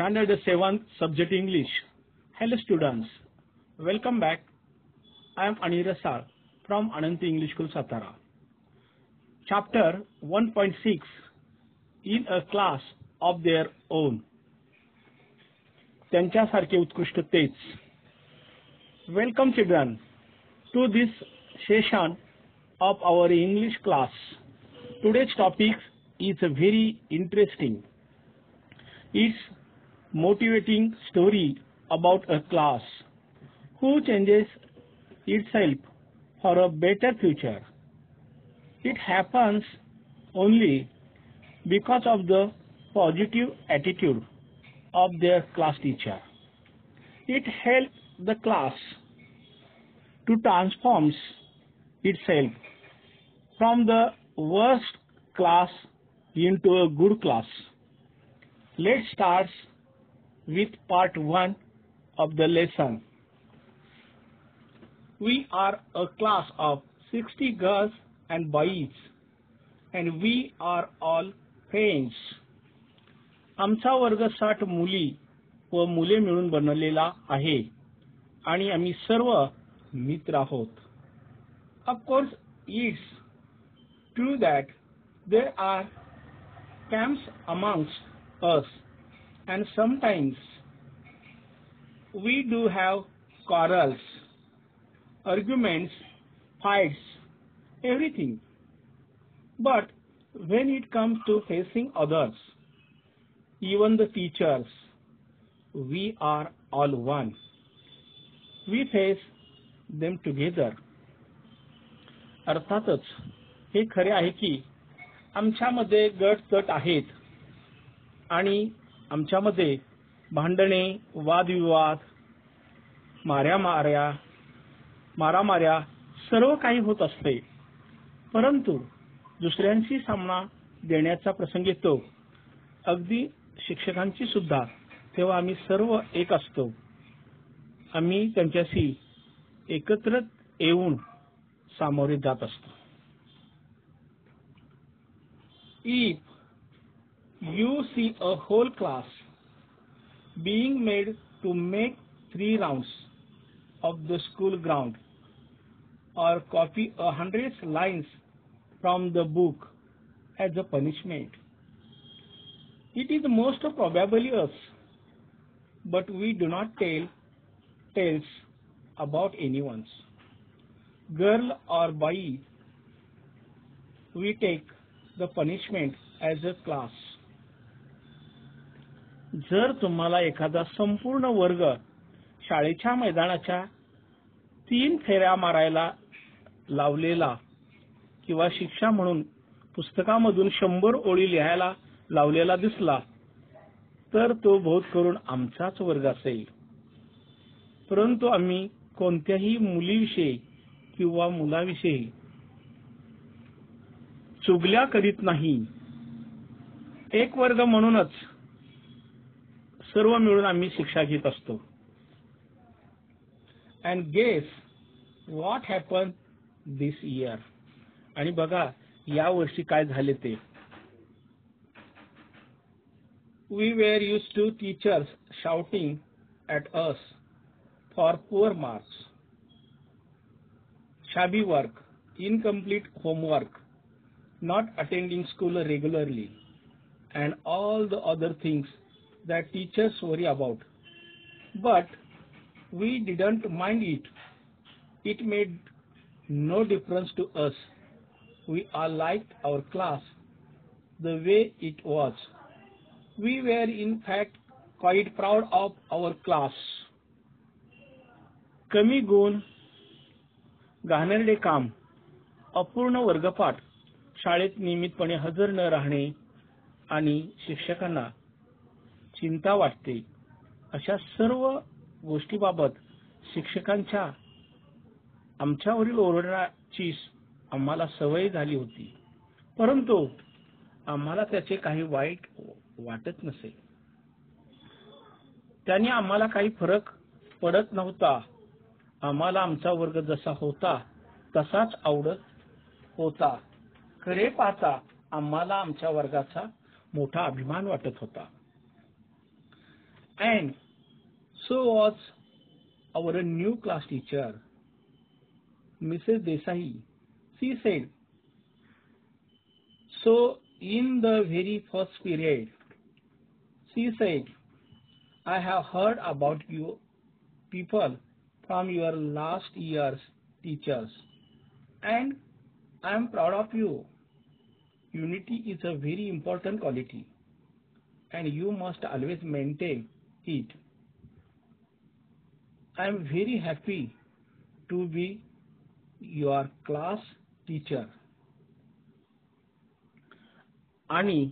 Standard 7 Subject English. Hello students. Welcome back. I am Anir Sar from Ananti English School Satara. Chapter 1.6 In a Class of Their Own. त्यांच्यासारखे उत्कृष्ट तेच. Welcome children to this session of our English class. Today's topic is very interesting. It's motivating story about a class who changes itself for a better future. It happens only because of the positive attitude of their class teacher. It helps the class to transform itself from the worst class into a good class. Let's start with part 1 of the lesson. We are a class of 60 girls and boys and we are all friends. आमचा वर्ग साठ मुली व मुले मिळून बनलेला आहे आणि आम्ही सर्व मित्र आहोत of course it's true that there are camps amount us and sometimes we do have quarrels, arguments, fights, everything. But when it comes to facing others, even the teachers, we are all one. We face them together. अर्थातच हे खरे आहे की आमच्यामध्ये गट तट आहेत आणि आमच्यामध्ये भांडणे वादविवाद माऱ्या माऱ्या मारामाऱ्या सर्व काही होत असते. परंतु दुसऱ्यांशी सामना देण्याचा प्रसंग येतो. अगदी शिक्षकांची सुद्धा तेव्हा आम्ही सर्व एक असतो. आम्ही त्यांच्याशी एकत्र येऊन सामोरे जात असतो. If you see a whole class being made to make three rounds of the school ground or copy a hundred lines from the book as a punishment. It is most probably us, but we do not tell tales about anyone's. Girl or boy, we take the punishment as a class. जर तुम्हाला एखादा संपूर्ण वर्ग शाळेच्या मैदानाच्या तीन फेऱ्या मारायला लावलेला किंवा शिक्षा म्हणून पुस्तकामधून शंभर ओळी लिहायला लावलेला दिसला तर तो बोध करून आमचाच वर्ग असेल. परंतु आम्ही कोणत्याही मुलीविषयी किंवा मुलाविषयी चुगल्या करीत नाही. एक वर्ग म्हणूनच सर्व मिळून आम्ही शिक्षा घेत असतो. And guess what happen this year आणि बघा या वर्षी काय झाले ते? We were used to teachers shouting at us for poor marks shabby work incomplete homework not attending school regularly and all the other things that teachers worry about. But we didn't mind it. It made no difference to us. We all liked our class the way it was. We were in fact quite proud of our class. कमी गुण घाणेरडे काम अपूर्ण वर्गपाठ शाळेत नियमितपणे हजर न राहणे आणि शिक्षकांना चिंता वाटते. अशा सर्व गोष्टीबाबत शिक्षकांच्या आमच्यावरील ओरडण्याची आम्हाला सवय झाली होती. परंतु आम्हाला त्याचे काही वाईट वाटत नसे. त्याने आम्हाला काही फरक पडत नव्हता. आम्हाला आमचा वर्ग जसा होता तसाच आवडत होता. खरे पाहता आम्हाला आमच्या वर्गाचा मोठा अभिमान वाटत होता. and so was our new class teacher, Mrs. Desai. She said, so in the very first period, she said, I have heard about you people from your last year's teachers and I am proud of you. Unity is a very important quality and you must always maintain it. I am very happy to be your class teacher. आणि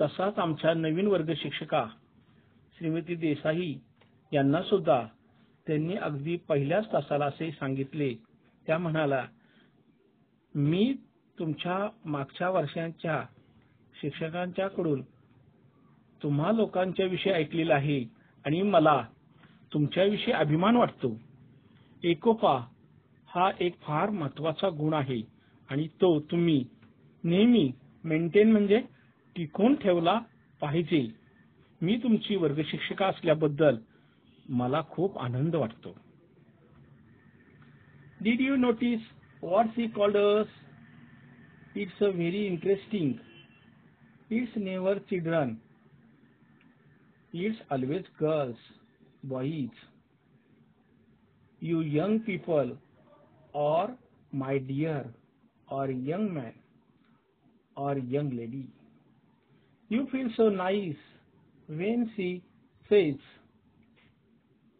तसाच आमच्या नवीन वर्ग शिक्षका श्रीमती देसाई यांना सुद्धा त्यांनी अगदी पहिल्याच तासाला असे सांगितले त्या म्हणाला मी तुमच्या मागच्या वर्षांच्या शिक्षकांच्याकडून तुम्हा लोकांच्या विषयी ऐकलेलं आहे आणि मला तुमच्याविषयी अभिमान वाटतो. एकोपा हा एक फार महत्त्वाचा गुण आहे आणि तो तुम्ही नेहमी मेंटेन म्हणजे टिकून ठेवला पाहिजे. मी तुमची वर्गशिक्षिका असल्याबद्दल मला खूप आनंद वाटतो. Did you notice what she called us it's a very interesting it's never children It's always girls, boys, you young people, or my dear, or young man, or young lady. You feel so nice when she says,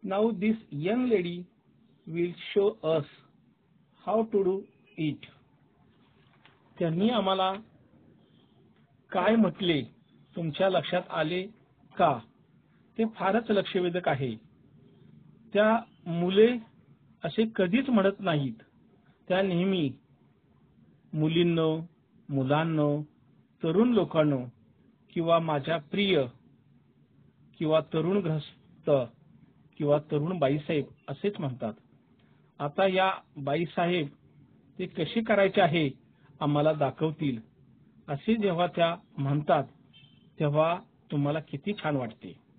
Now this young lady will show us how to do it. त्यांनी आम्हाला काय म्हटले तुमच्या लक्षात आले का ते फारच लक्षवेधक आहे. त्या मुले असे कधीच म्हणत नाहीत. त्या नेहमी मुलींनो मुलांनो तरुण लोकांनो किंवा माझ्या प्रिय किंवा तरुण ग्रस्त किंवा तरुण बाईसाहेब असेच म्हणतात. आता या बाईसाहेब ते कसे करायचे आहे आम्हाला दाखवतील. असे जेव्हा त्या म्हणतात तेव्हा तुम्हाला किती छान वाटते.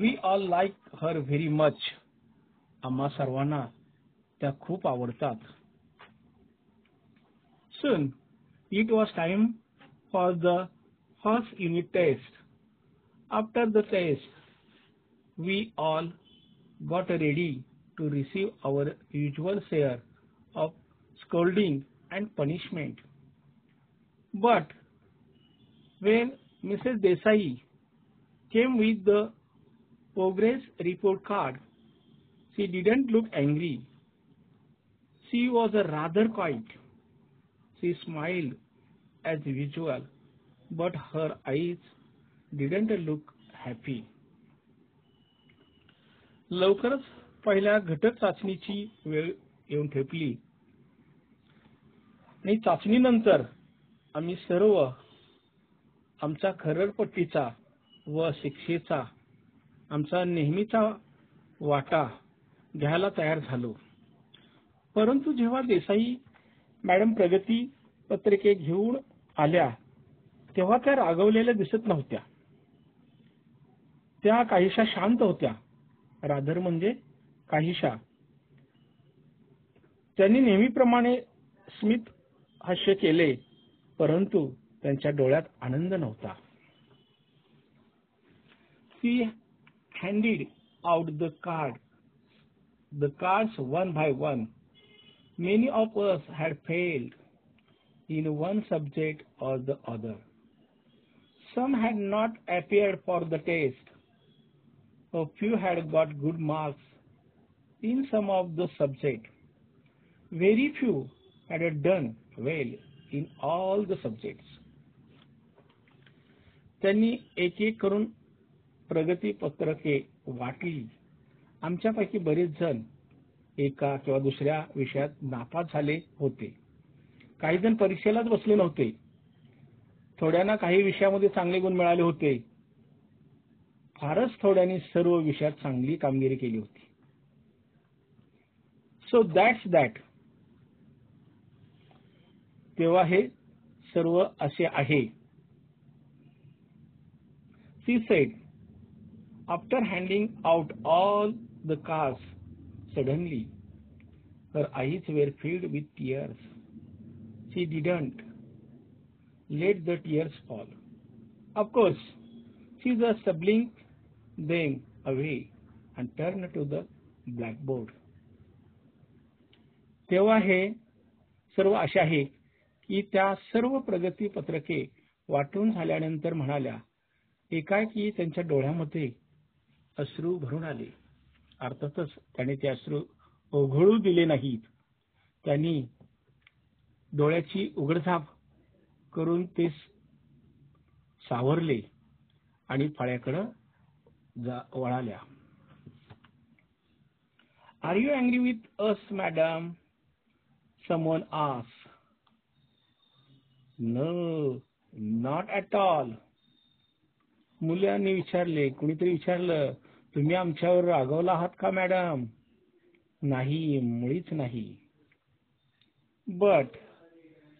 We all like her very much आम्हा सर्वांना त्या खूप आवडतात Soon it was time for the first unit test. After the test, we all got ready to receive our usual share of scolding and punishment. But when Mrs. Desai came with the progress report card, she didn't look angry. She was rather quiet. She smiled as usual, but her eyes didn't look happy. लवकरच पहिल्या घटक चाचणीची वेळ येऊन ठेपली आणि चाचणीनंतर आम्ही सर्व आमचा खरडपट्टीचा व शिक्षेचा आमचा नेहमीचा वाटा घ्यायला तयार झालो. परंतु जेव्हा देसाई मॅडम प्रगती पत्रिके घेऊन आल्या तेव्हा त्या रागवलेल्या दिसत नव्हत्या. त्या काहीशा शांत होत्या. राधर म्हणजे काहीशा. त्यांनी नेहमीप्रमाणे स्मित हास्य केले परंतु त्यांच्या डोळ्यात आनंद नव्हता. ती Handed out the card the cards one by one Many of us had failed in one subject or the other. Some had not appeared for the test. A few had got good marks in some of the subject. Very few had done well in all the subjects. त्यांनी एक एक करून प्रगती पत्रके वाटली आमच्यापैकी बरेच जण एका किंवा दुसऱ्या विषयात नापास झाले होते. काही जण परीक्षेलाच बसले नव्हते. थोड्यांना काही विषयामध्ये चांगले गुण मिळाले होते. फारच थोड्यांनी सर्व विषयात चांगली कामगिरी केली होती. सो दॅट्स दॅट तेव्हा हे सर्व असे आहे. She said after handing out all the cards suddenly her eyes were filled with tears she didn't let the tears fall of course she the sobbing them away and turn to the blackboard तेव्हा हे सर्व असे आहे की त्या सर्व प्रगती पत्रके वाटून झाल्यानंतर म्हणाल्या एकाएकी त्यांच्या डोळ्यामध्ये अश्रू भरून आले. अर्थातच त्याने ते अश्रू ओघळू दिले नाहीत. त्यांनी डोळ्याची उघडझाप करून ते सावरले आणि फळ्याकडं वळाल्या. Are you angry with us madam someone आस नो नॉट ॲट ऑल मुलांनी विचारले कुणीतरी विचारलं तुम्ही आमच्यावर रागवला आहात का मॅडम नाही मुळीच नाही but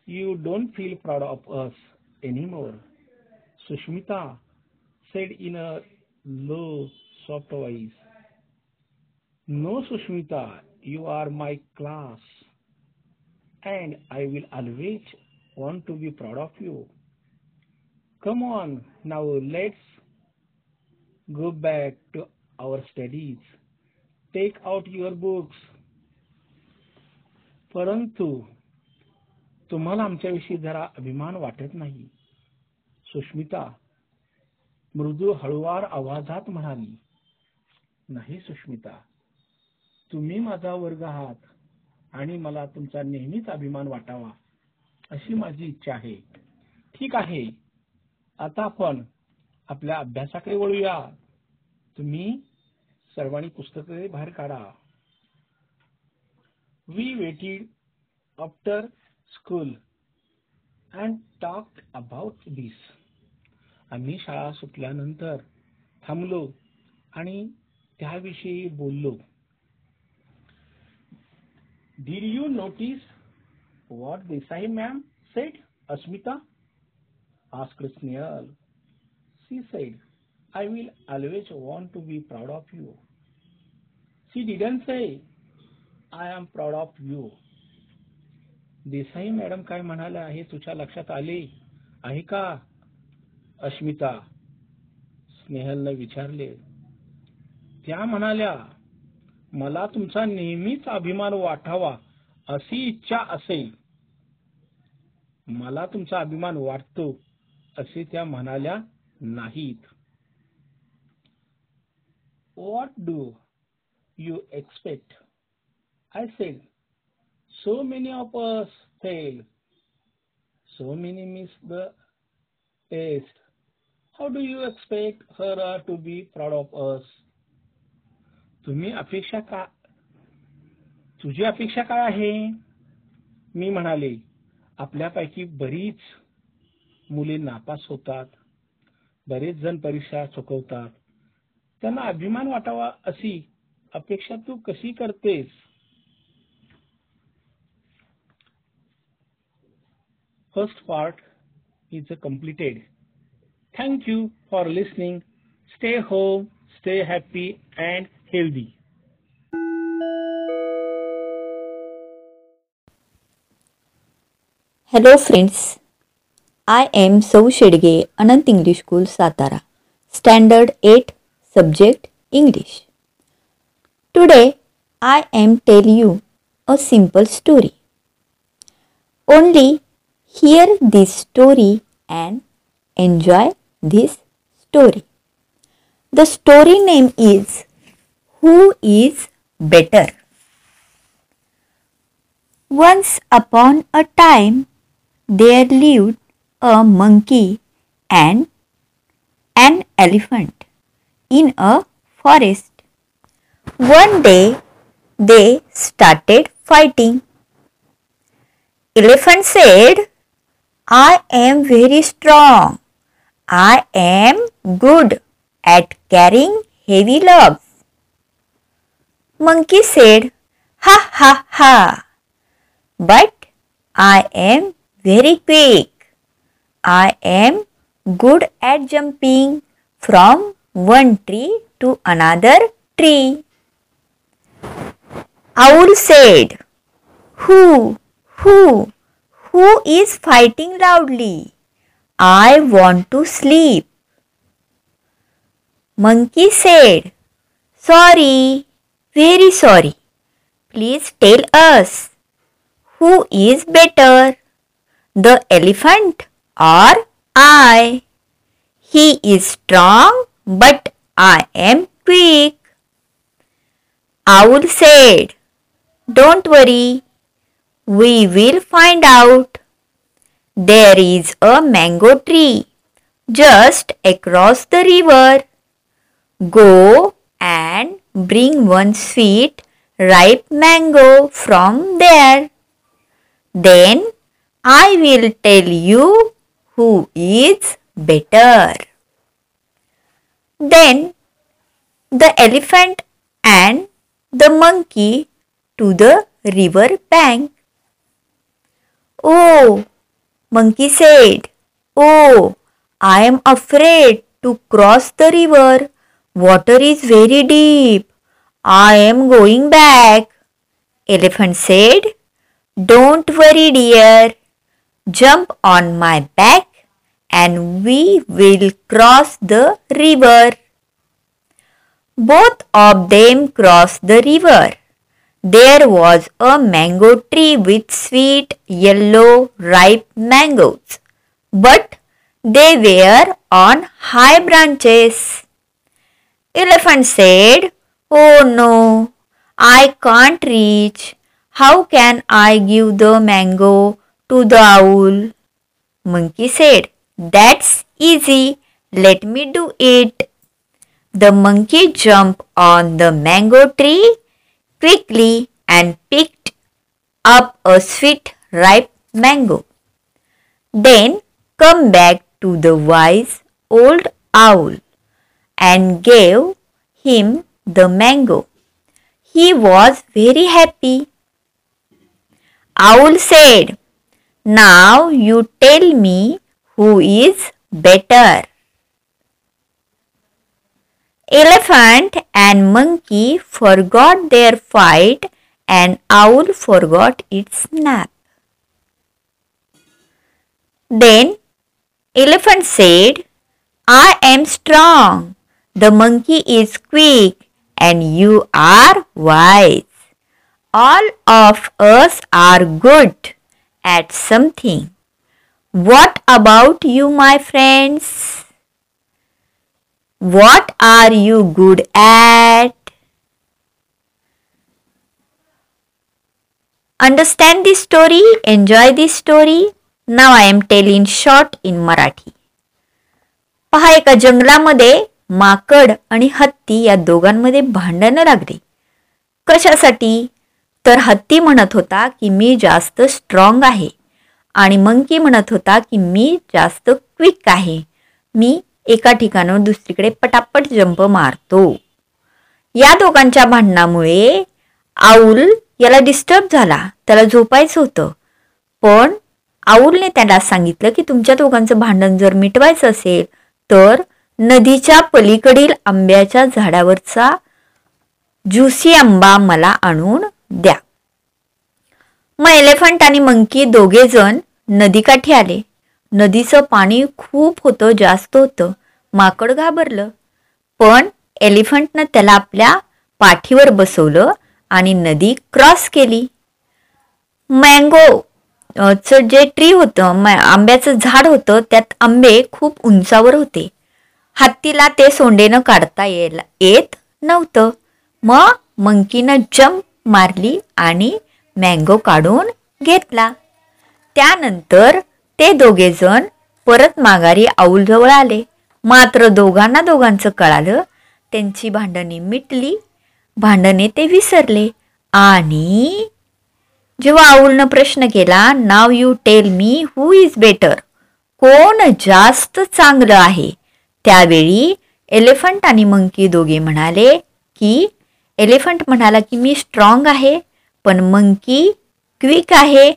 you don't feel proud of us anymore Sushmita said in a low soft voice no Sushmita you are my class and I will always want to be proud of you come on now let's go back to our studies. Take out your books. परंतु तुम्हाला आमच्याविषयी जरा अभिमान वाटत नाही सुष्मिता मृदू हळुवार आवाजात म्हणाली नाही सुष्मिता तुम्ही माझा वर्ग आहात आणि मला तुमचा नेहमीच अभिमान वाटावा अशी माझी इच्छा आहे ठीक आहे आता आपण आपल्या अभ्यासाकडे वळूया तुम्ही सर्वांनी पुस्तके बाहेर काढा. We waited after school and talk about this आम्ही शाळा सुटल्यानंतर थांबलो आणि त्याविषयी बोललो. Did you notice what Desai ma'am said Asmita asked Snehal she said, I will always want to be proud of you. She didn't say, I am proud of you. Desai madam काय म्हणाल्या हे तुझ्या लक्षात आले? आहे का? अस्मिता स्नेहलने विचारले. त्या म्हणाल्या मला तुमचा नेहमीच अभिमान वाटावा अशी इच्छा असेल. मला तुमचा अभिमान वाटतो असे त्या म्हणाल्या नाहीत. What do you expect i said so many of us fail so many miss the test how do you expect her to be proud of us तुम्ही अपेक्षा का तुझी अपेक्षा काय आहे मी म्हणाले आपल्यापैकी बरीच मुले नापास होतात बरेच जण परीक्षा चुकवतात त्यांना अभिमान वाटावा अशी अपेक्षा तू कशी करतेस? First part is a completed thank you for listening stay home stay happy and healthy hello friends I am Sau Shedge Anant English school Satara standard eight Subject English. Today I am tell you a simple story. Only hear this story and enjoy this story. The story name is Who is Better? Once upon a time, there lived a monkey and an elephant in a forest. One day, they started fighting. Elephant said, I am very strong. I am good at carrying heavy logs. Monkey said, Ha ha ha. But I am very quick. I am good at jumping from one tree to another tree. Owl said, Who, who, who is fighting loudly? I want to sleep. Monkey said, Sorry, very sorry. Please tell us, who is better, the elephant or I? He is strong, but I am quick. Owl said, Don't worry, we will find out. There is a mango tree just across the river. Go and bring one sweet ripe mango from there. Then I will tell you who is better. Then the elephant and the monkey to the river bank. Oh, monkey said, Oh, I am afraid to cross the river. Water is very deep. I am going back. Elephant said, Don't worry, dear. Jump on my back and we will cross the river. Both of them crossed the river. There was a mango tree with sweet yellow ripe mangoes, but they were on high branches. Elephant said, Oh no, I can't reach. How can I give the mango to the owl? Monkey said, That's easy. Let me do it. The monkey jumped on the mango tree quickly and picked up a sweet ripe mango. Then come back to the wise old owl and gave him the mango. He was very happy. Owl said, Now you tell me who is better. Elephant and monkey forgot their fight and owl forgot its nap. Then elephant said, I am strong. The monkey is quick and you are wise. All of us are good at something. What about you, my friends? What are you good at? Understand this story, enjoy this story. Now I am telling short in Marathi. पहा एका जंगलामध्ये माकड आणि हत्ती या दोघांमध्ये भांडणं लागली कशासाठी तर हत्ती म्हणत होता की मी जास्त स्ट्रॉंग आहे आणि मंकी म्हणत होता की मी जास्त क्विक आहे. मी एका ठिकाणावर दुसरीकडे पटापट जंप मारतो. या दोघांच्या भांडणामुळे आऊल याला डिस्टर्ब झाला. त्याला झोपायचं होतं. पण आऊलने त्याला सांगितलं की तुमच्या दोघांचं भांडण जर मिटवायचं असेल तर नदीच्या पलीकडील आंब्याच्या झाडावरचा ज्युसी आंबा मला आणून द्या. मग एलिफंट आणि मंकी दोघे जण नदीकाठी आले. नदीचं पाणी खूप होतं जास्त होतं. माकड घाबरलं. पण एलिफंटनं त्याला आपल्या पाठीवर बसवलं आणि नदी क्रॉस केली. मँगो च जे ट्री होतं आंब्याचं झाड होतं त्यात आंबे खूप उंचावर होते. हत्तीला ते सोंडेनं काढता येत नव्हतं. मग मंकीनं जंप मारली आणि मँगो काढून घेतला. त्यानंतर ते दोघेजण परत माघारी आऊलजवळ आले. मात्र दोघांना दोघांचं कळालं त्यांची भांडणे मिटली. भांडणे ते विसरले. आणि जेव्हा आऊलनं प्रश्न केला now you tell me who is better कोण जास्त चांगलं आहे? त्यावेळी एलिफंट आणि मंकी दोघे म्हणाले की एलिफंट म्हणाला की मी स्ट्रॉंग आहे. पण मंकी क्विक आहे.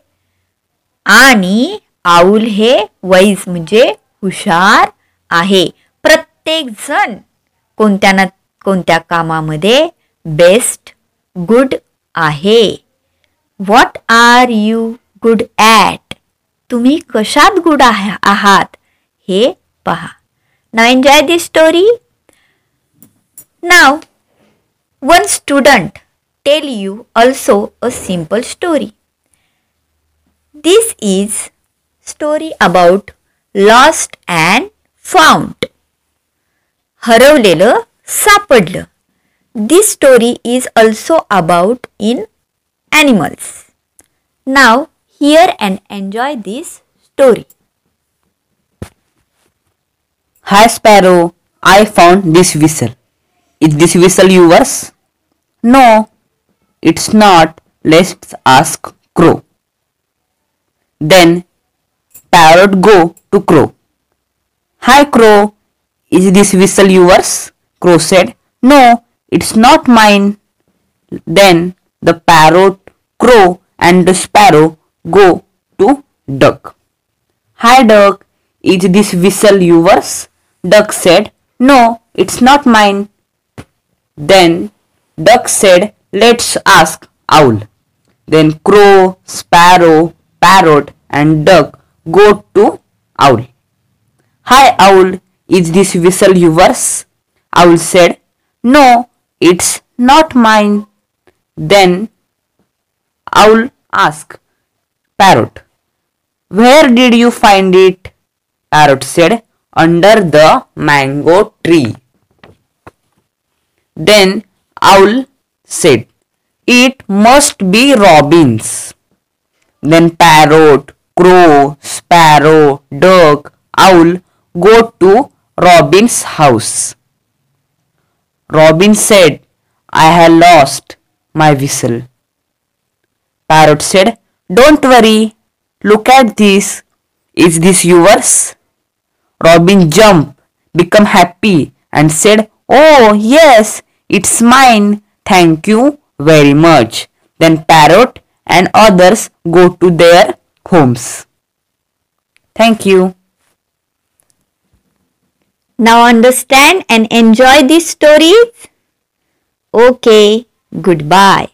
आणि आऊल हे वाईज म्हणजे हुशार आहे. प्रत्येक जण कोणत्या ना कोणत्या कामामध्ये बेस्ट गुड आहे. What are you good at तुम्ही कशात गुड आहात? हे पहा. Now enjoy this story now one student Tell you also a simple story this is story about lost and found हरवलेलं सापडलं this story is also about in animals now here and enjoy this story Hi Sparrow, I found this whistle. Is this whistle yours? No, it's not. Let's ask Crow. Then Parrot go to Crow. Hi Crow, is this whistle yours? Crow said, No, it's not mine. Then the parrot, crow and the sparrow go to duck. Hi duck, is this whistle yours? Duck said, No, it's not mine. Then Duck said, Let's ask Owl. Then Crow, Sparrow, Parrot, and Duck go to Owl. Hi Owl, is this whistle yours? Owl said, No, it's not mine. Then Owl asked Parrot, Where did you find it? Parrot said, Under the mango tree. Then Owl said, It must be Robin's. Then Parrot, Crow, Sparrow, Duck, Owl go to Robin's house. Robin said, I have lost my whistle. Parrot said, Don't worry, look at this. Is this yours? Robin jumped, became happy, and said, Oh, yes, it's mine. Thank you very much. Then Parrot and others go to their homes. Thank you. Now understand and enjoy these stories? Okay, goodbye.